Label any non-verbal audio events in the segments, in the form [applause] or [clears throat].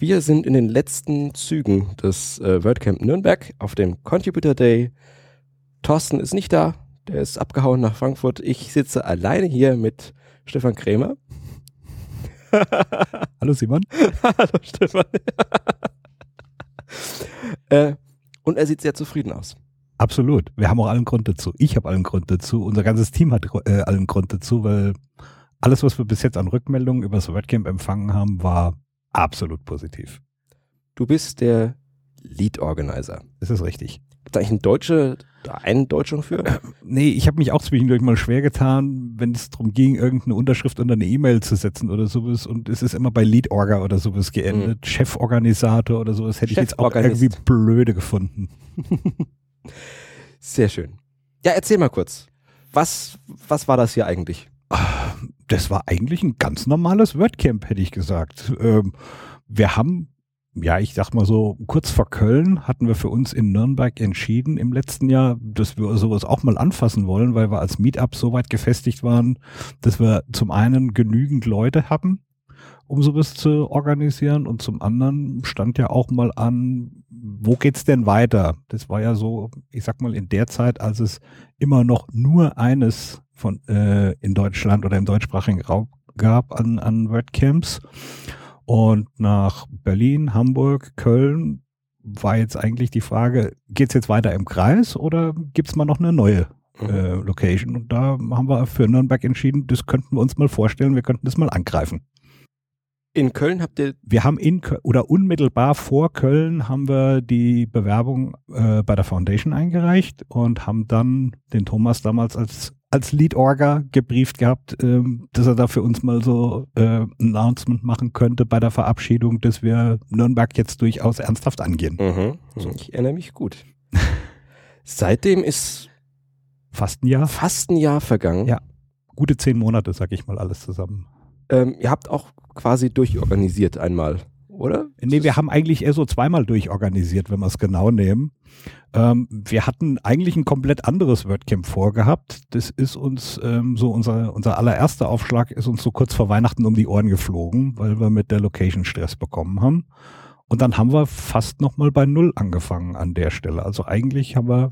Wir sind in den letzten Zügen des äh, WordCamp Nürnberg auf dem Contributor Day. Thorsten ist nicht da, der ist abgehauen nach Frankfurt. Ich sitze alleine hier mit Stefan Krämer. [laughs] Hallo Simon. [laughs] Hallo Stefan. [laughs] äh, und er sieht sehr zufrieden aus. Absolut. Wir haben auch allen Grund dazu. Ich habe allen Grund dazu. Unser ganzes Team hat äh, allen Grund dazu, weil alles, was wir bis jetzt an Rückmeldungen über das WordCamp empfangen haben, war absolut positiv. Du bist der Lead Organizer. Das ist richtig. Gibt es eigentlich eine deutsche, einen Deutschen für? [clears throat] Nee, ich habe mich auch zwischendurch mal schwer getan, wenn es darum ging, irgendeine Unterschrift unter eine E-Mail zu setzen oder sowas. Und es ist immer bei Lead Orga oder sowas geendet. Mhm. Cheforganisator oder sowas hätte ich jetzt auch irgendwie blöde gefunden. Sehr schön. Ja, erzähl mal kurz. Was, was war das hier eigentlich? Das war eigentlich ein ganz normales WordCamp, hätte ich gesagt. Ähm, wir haben, ja, ich sag mal so, kurz vor Köln hatten wir für uns in Nürnberg entschieden im letzten Jahr, dass wir sowas auch mal anfassen wollen, weil wir als Meetup so weit gefestigt waren, dass wir zum einen genügend Leute haben, um sowas zu organisieren und zum anderen stand ja auch mal an, wo geht's denn weiter? Das war ja so, ich sag mal in der Zeit, als es immer noch nur eines von äh, in Deutschland oder im deutschsprachigen Raum gab an, an WordCamps. Und nach Berlin, Hamburg, Köln war jetzt eigentlich die Frage, geht's jetzt weiter im Kreis oder gibt's mal noch eine neue mhm. äh, Location? Und da haben wir für Nürnberg entschieden, das könnten wir uns mal vorstellen, wir könnten das mal angreifen. In Köln habt ihr. Wir haben in oder unmittelbar vor Köln haben wir die Bewerbung äh, bei der Foundation eingereicht und haben dann den Thomas damals als als Lead Orga gebrieft gehabt, ähm, dass er da für uns mal so äh, ein Announcement machen könnte bei der Verabschiedung, dass wir Nürnberg jetzt durchaus ernsthaft angehen. Mhm. So. Ich erinnere mich gut. [laughs] Seitdem ist fast ein Jahr. Fast ein Jahr vergangen. Ja. Gute zehn Monate, sag ich mal, alles zusammen. Ähm, ihr habt auch quasi durchorganisiert einmal, oder? Nee, wir haben eigentlich eher so zweimal durchorganisiert, wenn wir es genau nehmen. Ähm, wir hatten eigentlich ein komplett anderes WordCamp vorgehabt. Das ist uns ähm, so unser, unser allererster Aufschlag ist uns so kurz vor Weihnachten um die Ohren geflogen, weil wir mit der Location Stress bekommen haben. Und dann haben wir fast nochmal bei Null angefangen an der Stelle. Also eigentlich haben wir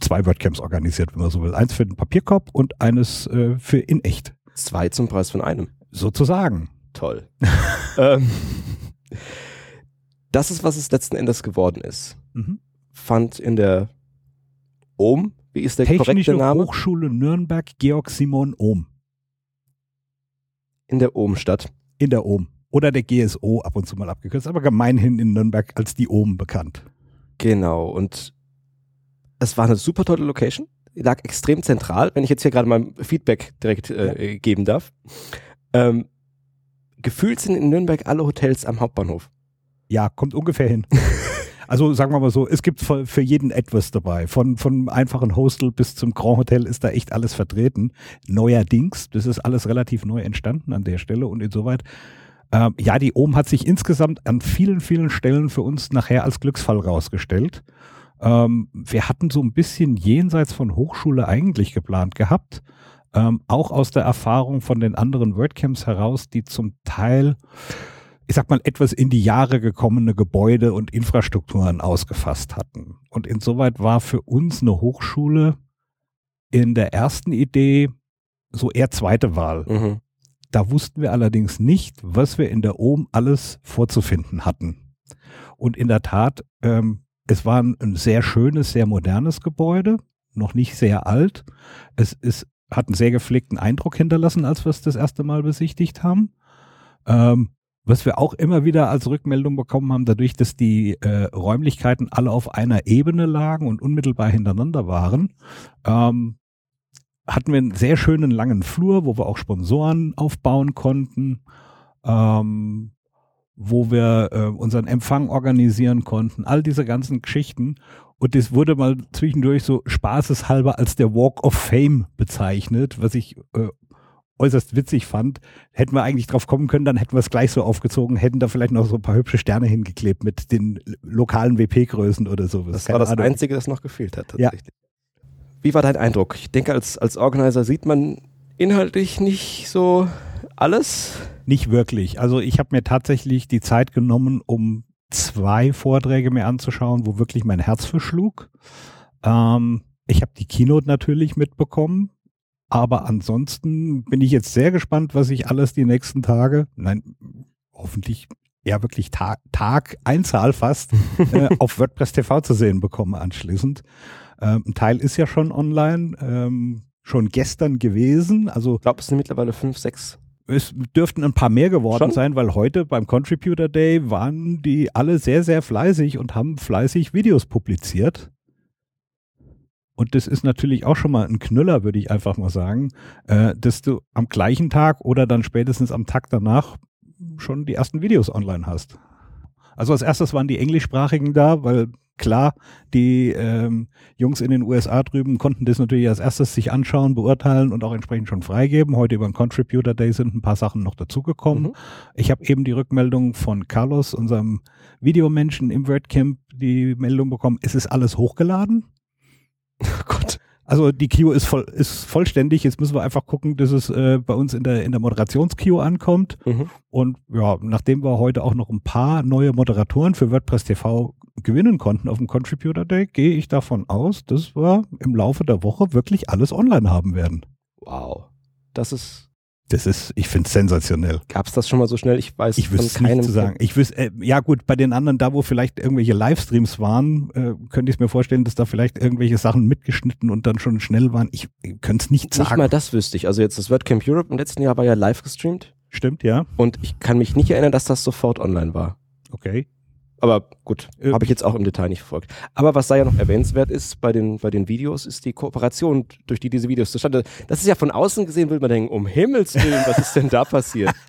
zwei WordCamps organisiert, wenn man so will. Eins für den Papierkorb und eines äh, für in echt. Zwei zum Preis von einem. Sozusagen. Toll. [laughs] ähm, das ist, was es letzten Endes geworden ist. Mhm. Fand in der Ohm, wie ist der Technische korrekte Name? Hochschule Nürnberg, Georg Simon Ohm. In der Ohm statt. In der Ohm. Oder der GSO, ab und zu mal abgekürzt, aber gemeinhin in Nürnberg als die Ohm bekannt. Genau, und es war eine super tolle Location. Lag extrem zentral, wenn ich jetzt hier gerade mal Feedback direkt äh, ja. geben darf. Ähm, gefühlt sind in Nürnberg alle Hotels am Hauptbahnhof. Ja, kommt ungefähr hin. [laughs] Also sagen wir mal so, es gibt für jeden etwas dabei. Von, von einfachen Hostel bis zum Grand Hotel ist da echt alles vertreten. Neuerdings, das ist alles relativ neu entstanden an der Stelle und insoweit. Ähm, ja, die OM hat sich insgesamt an vielen, vielen Stellen für uns nachher als Glücksfall rausgestellt. Ähm, wir hatten so ein bisschen jenseits von Hochschule eigentlich geplant gehabt ähm, auch aus der Erfahrung von den anderen WordCamps heraus, die zum Teil, ich sag mal, etwas in die Jahre gekommene Gebäude und Infrastrukturen ausgefasst hatten. Und insoweit war für uns eine Hochschule in der ersten Idee so eher zweite Wahl. Mhm. Da wussten wir allerdings nicht, was wir in der OM alles vorzufinden hatten. Und in der Tat, ähm, es war ein sehr schönes, sehr modernes Gebäude, noch nicht sehr alt. Es ist hat einen sehr gepflegten Eindruck hinterlassen, als wir es das erste Mal besichtigt haben. Ähm, was wir auch immer wieder als Rückmeldung bekommen haben, dadurch, dass die äh, Räumlichkeiten alle auf einer Ebene lagen und unmittelbar hintereinander waren, ähm, hatten wir einen sehr schönen langen Flur, wo wir auch Sponsoren aufbauen konnten, ähm, wo wir äh, unseren Empfang organisieren konnten, all diese ganzen Geschichten. Und das wurde mal zwischendurch so spaßeshalber als der Walk of Fame bezeichnet, was ich äh, äußerst witzig fand. Hätten wir eigentlich drauf kommen können, dann hätten wir es gleich so aufgezogen, hätten da vielleicht noch so ein paar hübsche Sterne hingeklebt mit den lokalen WP-Größen oder sowas. Das Keine war das Ahnung. Einzige, das noch gefehlt hat, tatsächlich. Ja. Wie war dein Eindruck? Ich denke, als, als Organizer sieht man inhaltlich nicht so alles? Nicht wirklich. Also ich habe mir tatsächlich die Zeit genommen, um zwei Vorträge mir anzuschauen, wo wirklich mein Herz verschlug. Ähm, ich habe die Keynote natürlich mitbekommen, aber ansonsten bin ich jetzt sehr gespannt, was ich alles die nächsten Tage, nein, hoffentlich ja wirklich Tag, Tag Einzahl fast, [laughs] äh, auf WordPress TV zu sehen bekomme anschließend. Ähm, ein Teil ist ja schon online, ähm, schon gestern gewesen. Also ich glaube, es sind mittlerweile fünf, sechs. Es dürften ein paar mehr geworden Schon? sein, weil heute beim Contributor Day waren die alle sehr, sehr fleißig und haben fleißig Videos publiziert. Und das ist natürlich auch schon mal ein Knüller, würde ich einfach mal sagen, äh, dass du am gleichen Tag oder dann spätestens am Tag danach schon die ersten Videos online hast. Also als erstes waren die englischsprachigen da, weil klar, die ähm, Jungs in den USA drüben konnten das natürlich als erstes sich anschauen, beurteilen und auch entsprechend schon freigeben. Heute über den Contributor Day sind ein paar Sachen noch dazugekommen. Mhm. Ich habe eben die Rückmeldung von Carlos, unserem Videomenschen im WordCamp, die Meldung bekommen, es ist alles hochgeladen. [laughs] Oh. Also die Queue ist, voll, ist vollständig. Jetzt müssen wir einfach gucken, dass es äh, bei uns in der, in der Moderationsqueue ankommt. Mhm. Und ja, nachdem wir heute auch noch ein paar neue Moderatoren für WordPress TV gewinnen konnten auf dem Contributor Day, gehe ich davon aus, dass wir im Laufe der Woche wirklich alles online haben werden. Wow. Das ist. Das ist, ich finde es sensationell. Gab es das schon mal so schnell? Ich weiß Ich wüsste es nicht zu sagen. Ich wüsste, äh, ja gut, bei den anderen, da wo vielleicht irgendwelche Livestreams waren, äh, könnte ich es mir vorstellen, dass da vielleicht irgendwelche Sachen mitgeschnitten und dann schon schnell waren. Ich äh, könnte es nicht Nicht sagen. mal das wüsste ich. Also jetzt das WordCamp Europe im letzten Jahr war ja live gestreamt Stimmt, ja. und ich kann mich nicht erinnern, dass das sofort online war. Okay. Aber gut, Äh, habe ich jetzt auch im Detail nicht verfolgt. Aber was da ja noch erwähnenswert ist bei den, bei den Videos, ist die Kooperation, durch die diese Videos zustande. Das ist ja von außen gesehen, will man denken, um Himmels Willen, was ist denn da passiert? [laughs]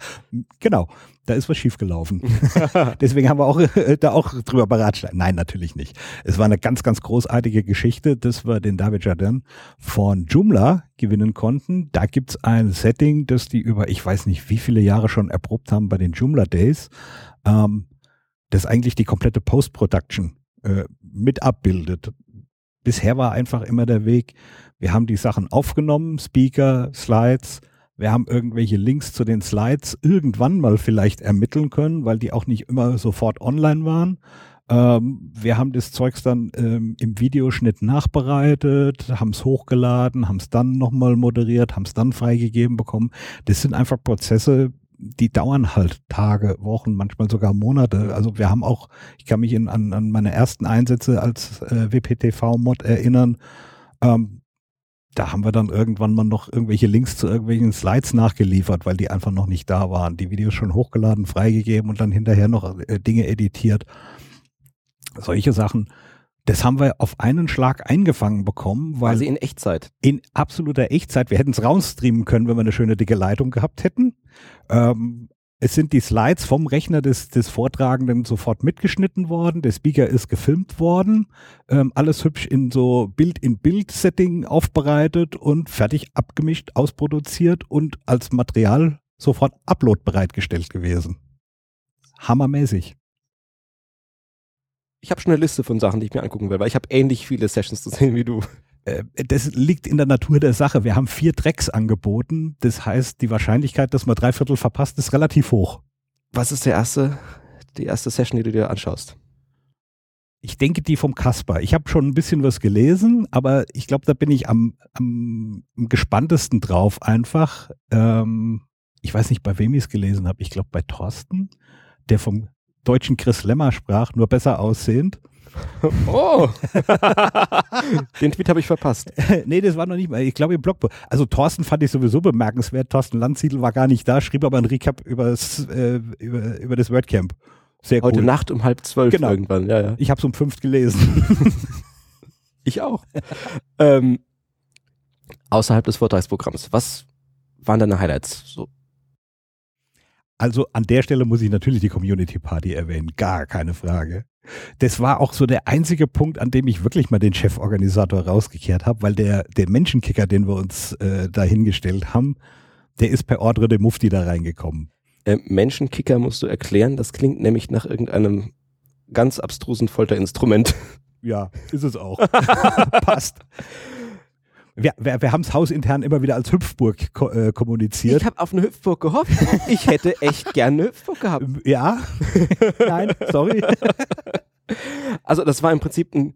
Genau, da ist was schiefgelaufen. [laughs] Deswegen haben wir auch äh, da auch drüber beratscht. Nein, natürlich nicht. Es war eine ganz, ganz großartige Geschichte, dass wir den David Jardin von Joomla gewinnen konnten. Da gibt's ein Setting, das die über, ich weiß nicht, wie viele Jahre schon erprobt haben bei den Joomla Days, ähm, das eigentlich die komplette Post-Production äh, mit abbildet. Bisher war einfach immer der Weg, wir haben die Sachen aufgenommen, Speaker, Slides, wir haben irgendwelche Links zu den Slides irgendwann mal vielleicht ermitteln können, weil die auch nicht immer sofort online waren. Ähm, wir haben das Zeugs dann ähm, im Videoschnitt nachbereitet, haben es hochgeladen, haben es dann nochmal moderiert, haben es dann freigegeben bekommen. Das sind einfach Prozesse, die dauern halt Tage, Wochen, manchmal sogar Monate. Also wir haben auch, ich kann mich in, an, an meine ersten Einsätze als äh, WPTV-Mod erinnern. Ähm, da haben wir dann irgendwann mal noch irgendwelche Links zu irgendwelchen Slides nachgeliefert, weil die einfach noch nicht da waren. Die Videos schon hochgeladen, freigegeben und dann hinterher noch äh, Dinge editiert. Solche Sachen. Das haben wir auf einen Schlag eingefangen bekommen, weil Quasi in Echtzeit. in absoluter Echtzeit. Wir hätten es rausstreamen können, wenn wir eine schöne dicke Leitung gehabt hätten. Ähm, es sind die Slides vom Rechner des, des Vortragenden sofort mitgeschnitten worden. Der Speaker ist gefilmt worden. Ähm, alles hübsch in so Bild-in-Bild-Setting aufbereitet und fertig abgemischt, ausproduziert und als Material sofort Upload bereitgestellt gewesen. Hammermäßig. Ich habe schon eine Liste von Sachen, die ich mir angucken will, weil ich habe ähnlich viele Sessions zu sehen wie du. Äh, das liegt in der Natur der Sache. Wir haben vier Tracks angeboten. Das heißt, die Wahrscheinlichkeit, dass man drei Viertel verpasst, ist relativ hoch. Was ist der erste, die erste Session, die du dir anschaust? Ich denke, die vom Kasper. Ich habe schon ein bisschen was gelesen, aber ich glaube, da bin ich am, am, am gespanntesten drauf einfach. Ähm, ich weiß nicht, bei wem ich es gelesen habe. Ich glaube, bei Thorsten, der vom deutschen Chris Lemmer sprach, nur besser aussehend. Oh! [laughs] Den Tweet habe ich verpasst. [laughs] nee, das war noch nicht mal. Ich glaube im Blog. Also Thorsten fand ich sowieso bemerkenswert. Thorsten Landsiedel war gar nicht da, schrieb aber ein Recap übers, äh, über, über das WordCamp. Sehr Heute cool. Nacht um halb zwölf Genau. irgendwann. Ja, ja. Ich habe es um fünf gelesen. [laughs] Ich auch. ähm, außerhalb des Vortragsprogramms. Was waren deine Highlights? So, Also an der Stelle muss ich natürlich die Community Party erwähnen, gar keine Frage. Das war auch so der einzige Punkt, an dem ich wirklich mal den Cheforganisator rausgekehrt habe, weil der, der Menschenkicker, den wir uns äh, da hingestellt haben, der ist per Ordre de Mufti da reingekommen. äh, Menschenkicker musst du erklären. Das klingt nämlich nach irgendeinem ganz abstrusen Folterinstrument. Ja, ist es auch. [laughs] Passt. Wir, wir, wir haben es hausintern immer wieder als Hüpfburg ko äh, kommuniziert. Ich habe auf eine Hüpfburg gehofft. Ich hätte echt gerne eine Hüpfburg gehabt. Ja. [laughs] Nein, sorry. [laughs] Also das war im Prinzip ein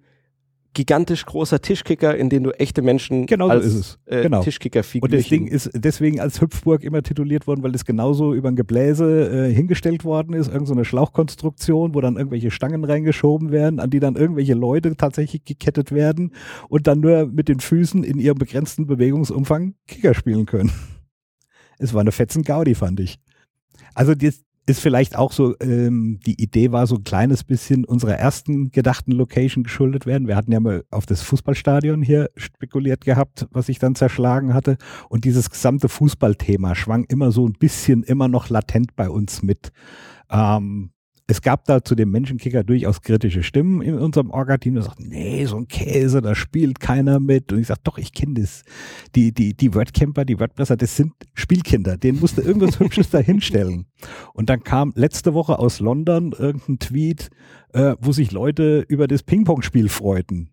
gigantisch großer Tischkicker, in den du echte Menschen Genau so als ist es. Äh, Genau. Tischkicker Und das Ding ist deswegen als Hüpfburg immer tituliert worden, weil es genauso über ein Gebläse äh, hingestellt worden ist, irgend so eine Schlauchkonstruktion, wo dann irgendwelche Stangen reingeschoben werden, an die dann irgendwelche Leute tatsächlich gekettet werden und dann nur mit den Füßen in ihrem begrenzten Bewegungsumfang Kicker spielen können. [laughs] Es war eine fetzen Gaudi, fand ich. Also das ist vielleicht auch so, ähm, die Idee war so ein kleines bisschen unserer ersten gedachten Location geschuldet werden. Wir hatten ja mal auf das Fußballstadion hier spekuliert gehabt, was ich dann zerschlagen hatte. Und dieses gesamte Fußballthema schwang immer so ein bisschen immer noch latent bei uns mit. Ähm, es gab da zu dem Menschenkicker durchaus kritische Stimmen in unserem Orga-Team, die sagten, nee, so ein Käse, da spielt keiner mit. Und ich sag, doch, ich kenne das. Die, die, die WordCamper, die WordPresser, das sind Spielkinder, denen musste irgendwas [laughs] Hübsches da hinstellen. Und dann kam letzte Woche aus London irgendein Tweet, äh, wo sich Leute über das Ping-Pong-Spiel freuten.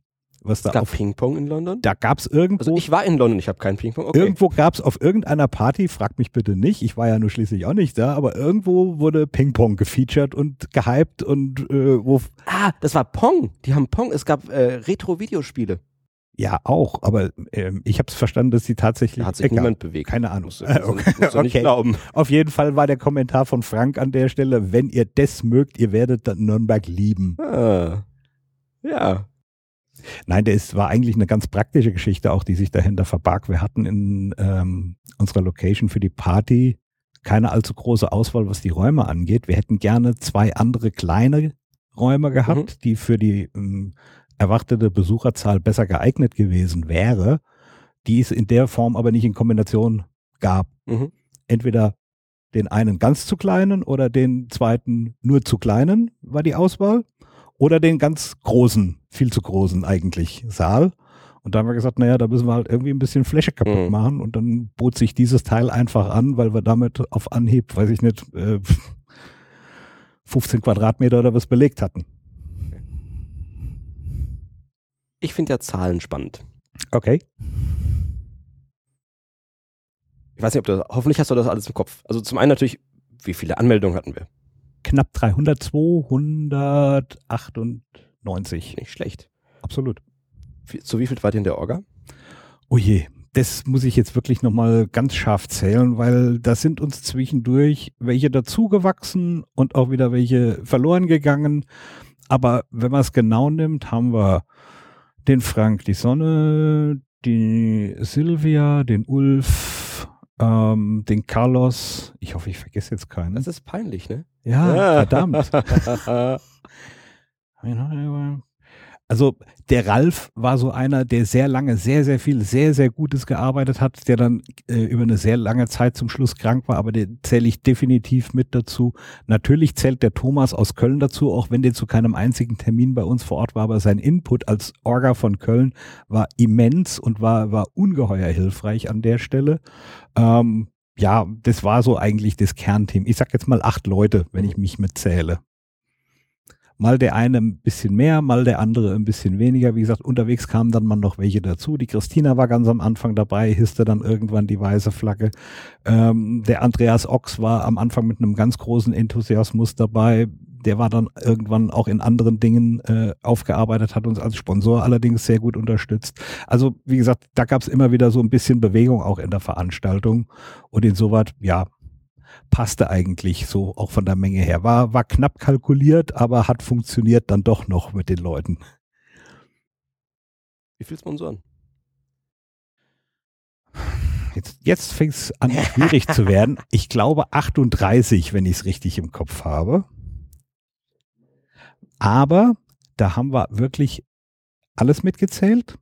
Was da es gab auf, Ping-Pong in London? da gab's irgendwo Also ich war in London, ich habe keinen Ping-Pong. Okay. Irgendwo gab es auf irgendeiner Party, frag mich bitte nicht, ich war ja nur schließlich auch nicht da, aber irgendwo wurde Ping-Pong gefeatured und gehypt und äh, wo, Ah, das war Pong. Die haben Pong. Es gab äh, Retro-Videospiele. ja auch, aber ähm, ich habe es verstanden, dass sie tatsächlich, Da hat sich egal, niemand bewegt. keine Ahnung. Musst du, musst okay, musst du nicht okay. glauben. Auf jeden Fall war der Kommentar von Frank an der Stelle, wenn ihr das mögt, ihr werdet dann Nürnberg lieben. Ah. Ja. Nein, der ist, war eigentlich eine ganz praktische Geschichte auch, die sich dahinter verbarg. Wir hatten in ähm, unserer Location für die Party keine allzu große Auswahl, was die Räume angeht. Wir hätten gerne zwei andere kleine Räume gehabt, die für die ähm, erwartete Besucherzahl besser geeignet gewesen wäre, die es in der Form aber nicht in Kombination gab. Mhm. Entweder den einen ganz zu kleinen oder den zweiten nur zu kleinen war die Auswahl oder den ganz großen, viel zu großen eigentlich Saal. Und da haben wir gesagt, naja, da müssen wir halt irgendwie ein bisschen Fläche kaputt Mhm. machen. Und dann bot sich dieses Teil einfach an, weil wir damit auf Anhieb, weiß ich nicht, äh, [laughs] 15 Quadratmeter oder was belegt hatten. Ich finde ja Zahlen spannend. Okay. Ich weiß nicht, ob du, hoffentlich hast du das alles im Kopf. Also zum einen natürlich, wie viele Anmeldungen hatten wir? Knapp 300, 298. Nicht schlecht. Absolut. Wie- Zu wie viel war denn der Orga? Oh je, das muss ich jetzt wirklich nochmal ganz scharf zählen, weil da sind uns zwischendurch welche dazugewachsen und auch wieder welche verloren gegangen. Aber wenn man es genau nimmt, haben wir den Frank, die Sonne, die Silvia, den Ulf, ähm, den Carlos. Ich hoffe, ich vergesse jetzt keinen. Das ist peinlich, ne? Ja, verdammt. [laughs] Also der Ralf war so einer, der sehr lange, sehr, sehr viel, sehr, sehr Gutes gearbeitet hat, der dann äh, über eine sehr lange Zeit zum Schluss krank war, aber den zähle ich definitiv mit dazu. Natürlich zählt der Thomas aus Köln dazu, auch wenn der zu keinem einzigen Termin bei uns vor Ort war, aber sein Input als Orga von Köln war immens und war, war ungeheuer hilfreich an der Stelle. Ähm, ja, das war so eigentlich das Kernteam. Ich sag jetzt mal acht Leute, wenn ich mich mitzähle. Mal der eine ein bisschen mehr, mal der andere ein bisschen weniger. Wie gesagt, unterwegs kamen dann mal noch welche dazu. Die Christina war ganz am Anfang dabei, hisste dann irgendwann die weiße Flagge. Ähm, der Andreas Ochs war am Anfang mit einem ganz großen Enthusiasmus dabei. Der war dann irgendwann auch in anderen Dingen äh, aufgearbeitet, hat uns als Sponsor allerdings sehr gut unterstützt. Also wie gesagt, da gab es immer wieder so ein bisschen Bewegung auch in der Veranstaltung. Und insoweit, ja, passte eigentlich so auch von der Menge her. War, war knapp kalkuliert, aber hat funktioniert dann doch noch mit den Leuten. Wie viel Sponsoren? Jetzt, jetzt fängt es an, schwierig zu werden. Ich glaube 38, wenn ich es richtig im Kopf habe. Aber da haben wir wirklich alles mitgezählt.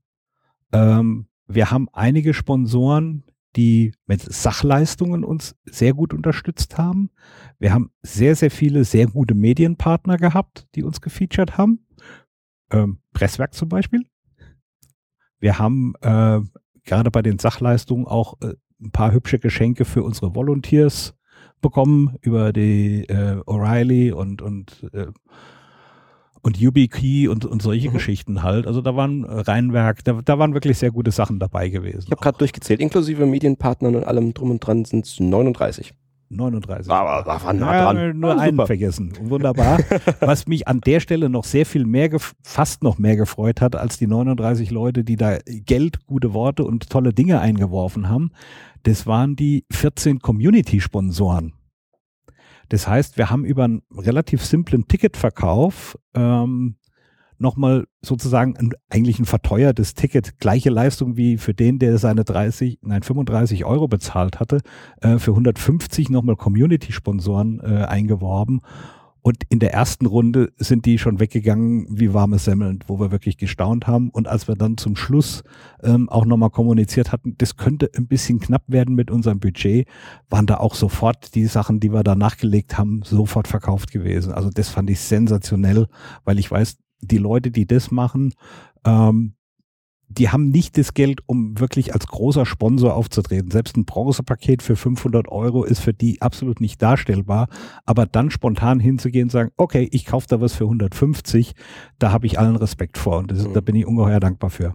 Ähm, wir haben einige Sponsoren, die mit Sachleistungen uns sehr gut unterstützt haben. Wir haben sehr, sehr viele sehr gute Medienpartner gehabt, die uns gefeatured haben. Ähm, Presswerk zum Beispiel. Wir haben äh, gerade bei den Sachleistungen auch äh, ein paar hübsche Geschenke für unsere Volunteers bekommen über die äh, O'Reilly und, und äh, und YubiKey und, und solche Mhm. Geschichten halt. Also da waren äh, Rheinwerk, da, da waren wirklich sehr gute Sachen dabei gewesen. Ich habe gerade durchgezählt, inklusive Medienpartnern und allem drum und dran sind es 39. 39. Aber wir waren nah Ja, dran. Nur Ja, einen super. vergessen. [laughs] Wunderbar. Was mich an der Stelle noch sehr viel mehr, fast noch mehr gefreut hat, als die 39 Leute, die da Geld, gute Worte und tolle Dinge eingeworfen haben, das waren die 14 Community-Sponsoren. Das heißt, wir haben über einen relativ simplen Ticketverkauf ähm, nochmal sozusagen ein, eigentlich ein verteuertes Ticket, gleiche Leistung wie für den, der seine 30, nein 35 Euro bezahlt hatte, äh, für 150 nochmal Community-Sponsoren äh, eingeworben. Und in der ersten Runde sind die schon weggegangen wie warme Semmeln, wo wir wirklich gestaunt haben. Und als wir dann zum Schluss ähm, auch nochmal kommuniziert hatten, das könnte ein bisschen knapp werden mit unserem Budget, waren da auch sofort die Sachen, die wir da nachgelegt haben, sofort verkauft gewesen. Also das fand ich sensationell, weil ich weiß, die Leute, die das machen, ähm, die haben nicht das Geld, um wirklich als großer Sponsor aufzutreten. Selbst ein Bronzepaket für 500 Euro ist für die absolut nicht darstellbar. Aber dann spontan hinzugehen und sagen, okay, ich kaufe da was für 150, da habe ich allen Respekt vor und das, Mhm. da bin ich ungeheuer dankbar für.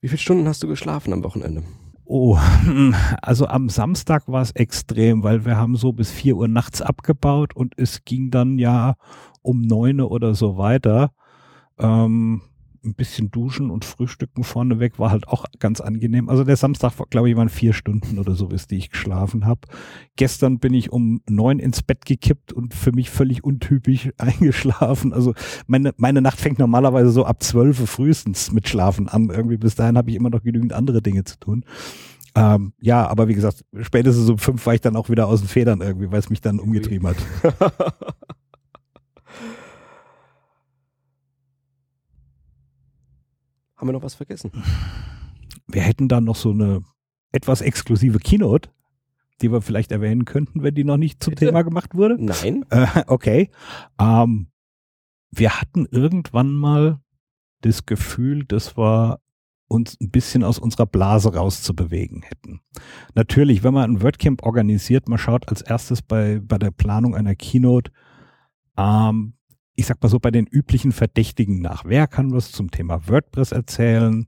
Wie viele Stunden hast du geschlafen am Wochenende? Oh, [laughs] also am Samstag war es extrem, weil wir haben so bis 4 Uhr nachts abgebaut und es ging dann ja um 9 Uhr oder so weiter. Ähm, ein bisschen duschen und frühstücken vorneweg war halt auch ganz angenehm. Also der Samstag, glaube ich, waren vier Stunden oder so, bis die ich geschlafen habe. Gestern bin ich um neun ins Bett gekippt und für mich völlig untypisch [laughs] eingeschlafen. Also meine, meine Nacht fängt normalerweise so ab zwölf frühestens mit Schlafen an. Irgendwie bis dahin habe ich immer noch genügend andere Dinge zu tun. Ähm, ja, aber wie gesagt, spätestens um fünf war ich dann auch wieder aus den Federn irgendwie, weil es mich dann umgetrieben hat. [laughs] Haben wir noch was vergessen? Wir hätten dann noch so eine etwas exklusive Keynote, die wir vielleicht erwähnen könnten, wenn die noch nicht zum Bitte? Thema gemacht wurde. Nein. Äh, okay. Ähm, wir hatten irgendwann mal das Gefühl, dass wir uns ein bisschen aus unserer Blase rauszubewegen hätten. Natürlich, wenn man ein WordCamp organisiert, man schaut als erstes bei, bei der Planung einer Keynote, ähm, ich sag mal so, bei den üblichen Verdächtigen nach. Wer kann was zum Thema WordPress erzählen?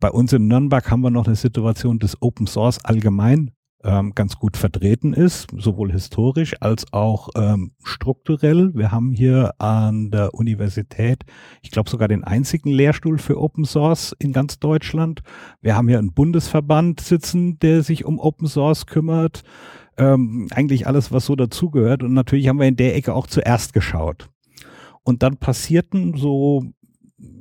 Bei uns in Nürnberg haben wir noch eine Situation, dass Open Source allgemein ähm, ganz gut vertreten ist, sowohl historisch als auch ähm, strukturell. Wir haben hier an der Universität, ich glaube sogar den einzigen Lehrstuhl für Open Source in ganz Deutschland. Wir haben hier einen Bundesverband sitzen, der sich um Open Source kümmert. Ähm, eigentlich alles, was so dazugehört. Und natürlich haben wir in der Ecke auch zuerst geschaut. Und dann passierten so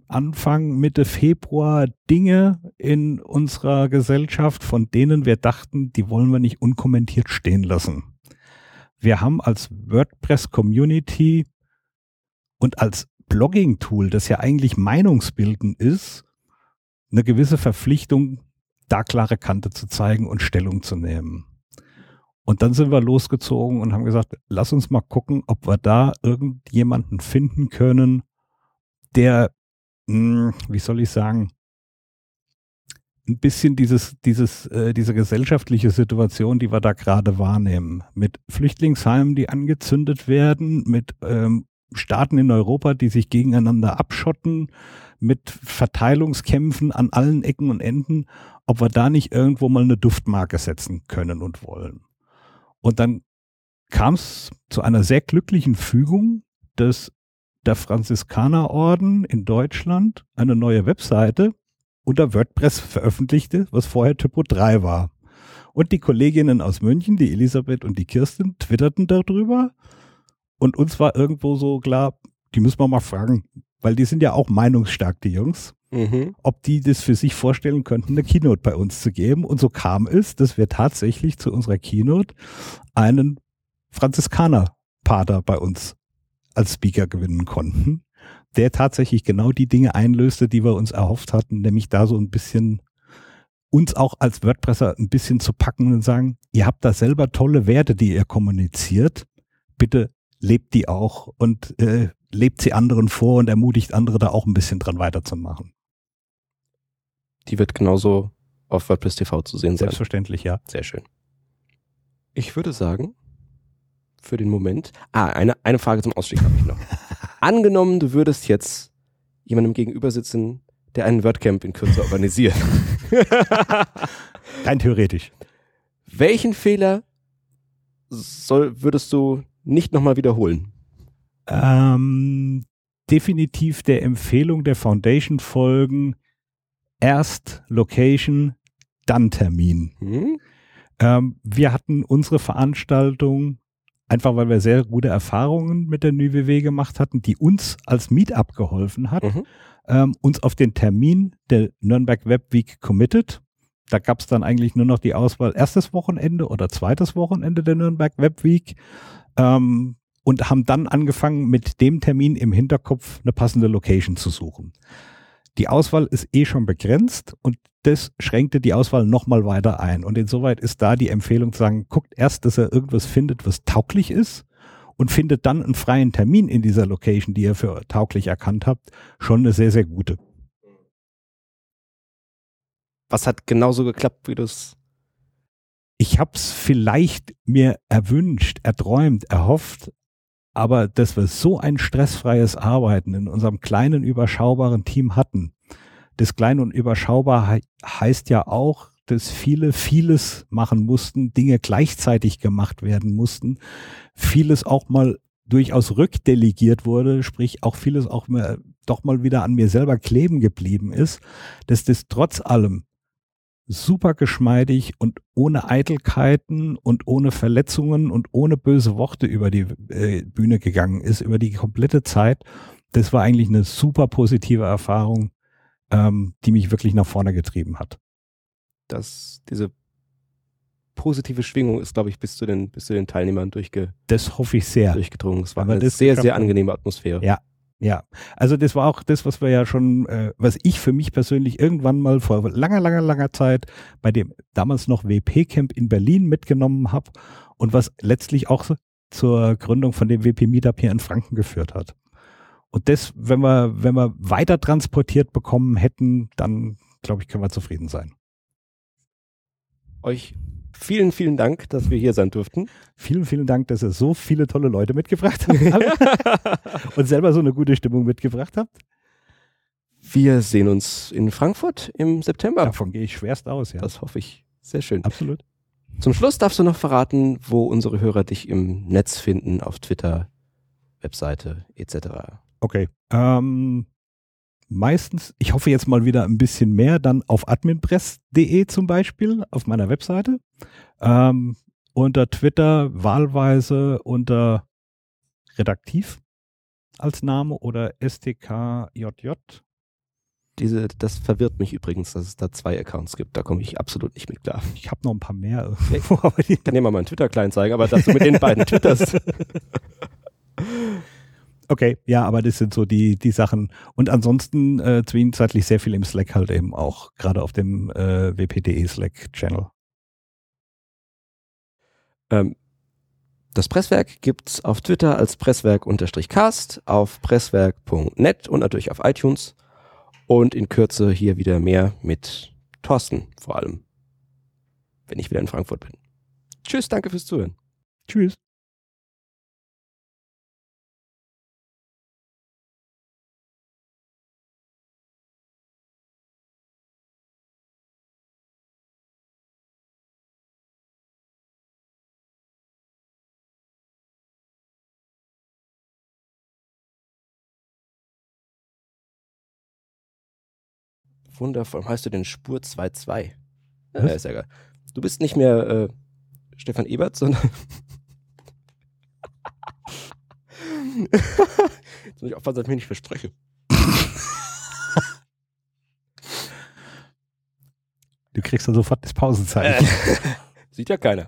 Anfang, Mitte Februar Dinge in unserer Gesellschaft, von denen wir dachten, die wollen wir nicht unkommentiert stehen lassen. Wir haben als WordPress-Community und als Blogging-Tool, das ja eigentlich Meinungsbilden ist, eine gewisse Verpflichtung, da klare Kante zu zeigen und Stellung zu nehmen. Und dann sind wir losgezogen und haben gesagt, lass uns mal gucken, ob wir da irgendjemanden finden können, der, mh, wie soll ich sagen, ein bisschen dieses, dieses, äh, diese gesellschaftliche Situation, die wir da gerade wahrnehmen, mit Flüchtlingsheimen, die angezündet werden, mit ähm, Staaten in Europa, die sich gegeneinander abschotten, mit Verteilungskämpfen an allen Ecken und Enden, ob wir da nicht irgendwo mal eine Duftmarke setzen können und wollen. Und dann kam es zu einer sehr glücklichen Fügung, dass der Franziskanerorden in Deutschland eine neue Webseite unter WordPress veröffentlichte, was vorher Typo 3 war. Und die Kolleginnen aus München, die Elisabeth und die Kirsten, twitterten darüber. Und uns war irgendwo so klar, die müssen wir mal fragen, weil die sind ja auch meinungsstark, die Jungs Mhm. ob die das für sich vorstellen könnten, eine Keynote bei uns zu geben. Und so kam es, dass wir tatsächlich zu unserer Keynote einen Franziskaner-Pater bei uns als Speaker gewinnen konnten, der tatsächlich genau die Dinge einlöste, die wir uns erhofft hatten, nämlich da so ein bisschen uns auch als WordPresser ein bisschen zu packen und sagen, ihr habt da selber tolle Werte, die ihr kommuniziert, bitte lebt die auch und äh, lebt sie anderen vor und ermutigt andere da auch ein bisschen dran weiterzumachen. Die wird genauso auf WordPress TV zu sehen sein. Selbstverständlich, ja. Sehr schön. Ich würde sagen, für den Moment. Ah, eine, eine Frage zum Ausstieg habe ich noch. [laughs] Angenommen, du würdest jetzt jemandem gegenüber sitzen, der einen WordCamp in Kürze organisiert. [laughs] Rein theoretisch. Welchen Fehler soll, würdest du nicht nochmal wiederholen? Ähm, definitiv der Empfehlung der Foundation folgen. Erst Location, dann Termin. Hm? Ähm, wir hatten unsere Veranstaltung, einfach weil wir sehr gute Erfahrungen mit der NÜWW gemacht hatten, die uns als Meetup geholfen hat, Mhm. ähm, uns auf den Termin der Nürnberg Web Week committed. Da gab es dann eigentlich nur noch die Auswahl erstes Wochenende oder zweites Wochenende der Nürnberg Web Week ähm, und haben dann angefangen, mit dem Termin im Hinterkopf eine passende Location zu suchen. Die Auswahl ist eh schon begrenzt und das schränkte die Auswahl nochmal weiter ein. Und insoweit ist da die Empfehlung zu sagen, guckt erst, dass er irgendwas findet, was tauglich ist und findet dann einen freien Termin in dieser Location, die ihr für tauglich erkannt habt, schon eine sehr, sehr gute. Was hat genauso geklappt, wie du es. Ich habe es vielleicht mir erwünscht, erträumt, erhofft, aber dass wir so ein stressfreies Arbeiten in unserem kleinen, überschaubaren Team hatten. Das klein und überschaubar hei- heißt ja auch, dass viele vieles machen mussten, Dinge gleichzeitig gemacht werden mussten, vieles auch mal durchaus rückdelegiert wurde, sprich auch vieles auch mal, doch mal wieder an mir selber kleben geblieben ist, dass das trotz allem super geschmeidig und ohne Eitelkeiten und ohne Verletzungen und ohne böse Worte über die äh, Bühne gegangen ist, über die komplette Zeit. Das war eigentlich eine super positive Erfahrung, ähm, die mich wirklich nach vorne getrieben hat. dass diese positive Schwingung ist, glaube ich, bis zu den, bis zu den Teilnehmern durchge, Das hoffe ich sehr. durchgedrungen. Es war Aber eine das sehr, sehr angenehme Atmosphäre. Ja. Ja, also das war auch das, was wir ja schon, äh, was ich für mich persönlich irgendwann mal vor langer, langer, langer Zeit bei dem damals noch WP-Camp in Berlin mitgenommen habe und was letztlich auch so zur Gründung von dem WP-Meetup hier in Franken geführt hat. Und das, wenn wir, wenn wir weiter transportiert bekommen hätten, dann glaube ich, können wir zufrieden sein. Euch vielen, vielen Dank, dass wir hier sein durften. Vielen, vielen Dank, dass ihr so viele tolle Leute mitgebracht habt [laughs] [laughs] und selber so eine gute Stimmung mitgebracht habt. Wir sehen uns in Frankfurt im September. Davon gehe ich schwerst aus, ja. Das hoffe ich. Sehr schön. Absolut. Zum Schluss darfst du noch verraten, wo unsere Hörer dich im Netz finden, auf Twitter, Webseite etc. Okay. Ähm, meistens, ich hoffe jetzt mal wieder ein bisschen mehr, dann auf adminpress.de zum Beispiel, auf meiner Webseite. Ähm, unter Twitter wahlweise unter Redaktiv als Name oder STKJJ. Diese, das verwirrt mich übrigens, dass es da zwei Accounts gibt. Da komme ich absolut nicht mit klar. Ich habe noch ein paar mehr irgendwo, Ich kann dir mal meinen Twitter-Client zeigen, aber dass du mit den beiden twitterst. [laughs] Okay, ja, aber das sind so die, die Sachen. Und ansonsten äh, zwischenzeitlich sehr viel im Slack halt eben auch, gerade auf dem äh, WPDE Slack-Channel. Ähm, das Presswerk gibt's auf Twitter als Presswerk-Cast, auf presswerk.net und natürlich auf iTunes. Und in Kürze hier wieder mehr mit Thorsten vor allem, wenn ich wieder in Frankfurt bin. Tschüss, danke fürs Zuhören. Tschüss. Wundervoll. Heißt du denn Spur 2.2? Ja, ist ja geil. Du bist nicht mehr äh, Stefan Ebert, sondern. [laughs] Jetzt muss ich aufpassen, dass ich mich nicht verspreche. Du kriegst dann sofort das Pausenzeichen. [laughs] Sieht ja keiner.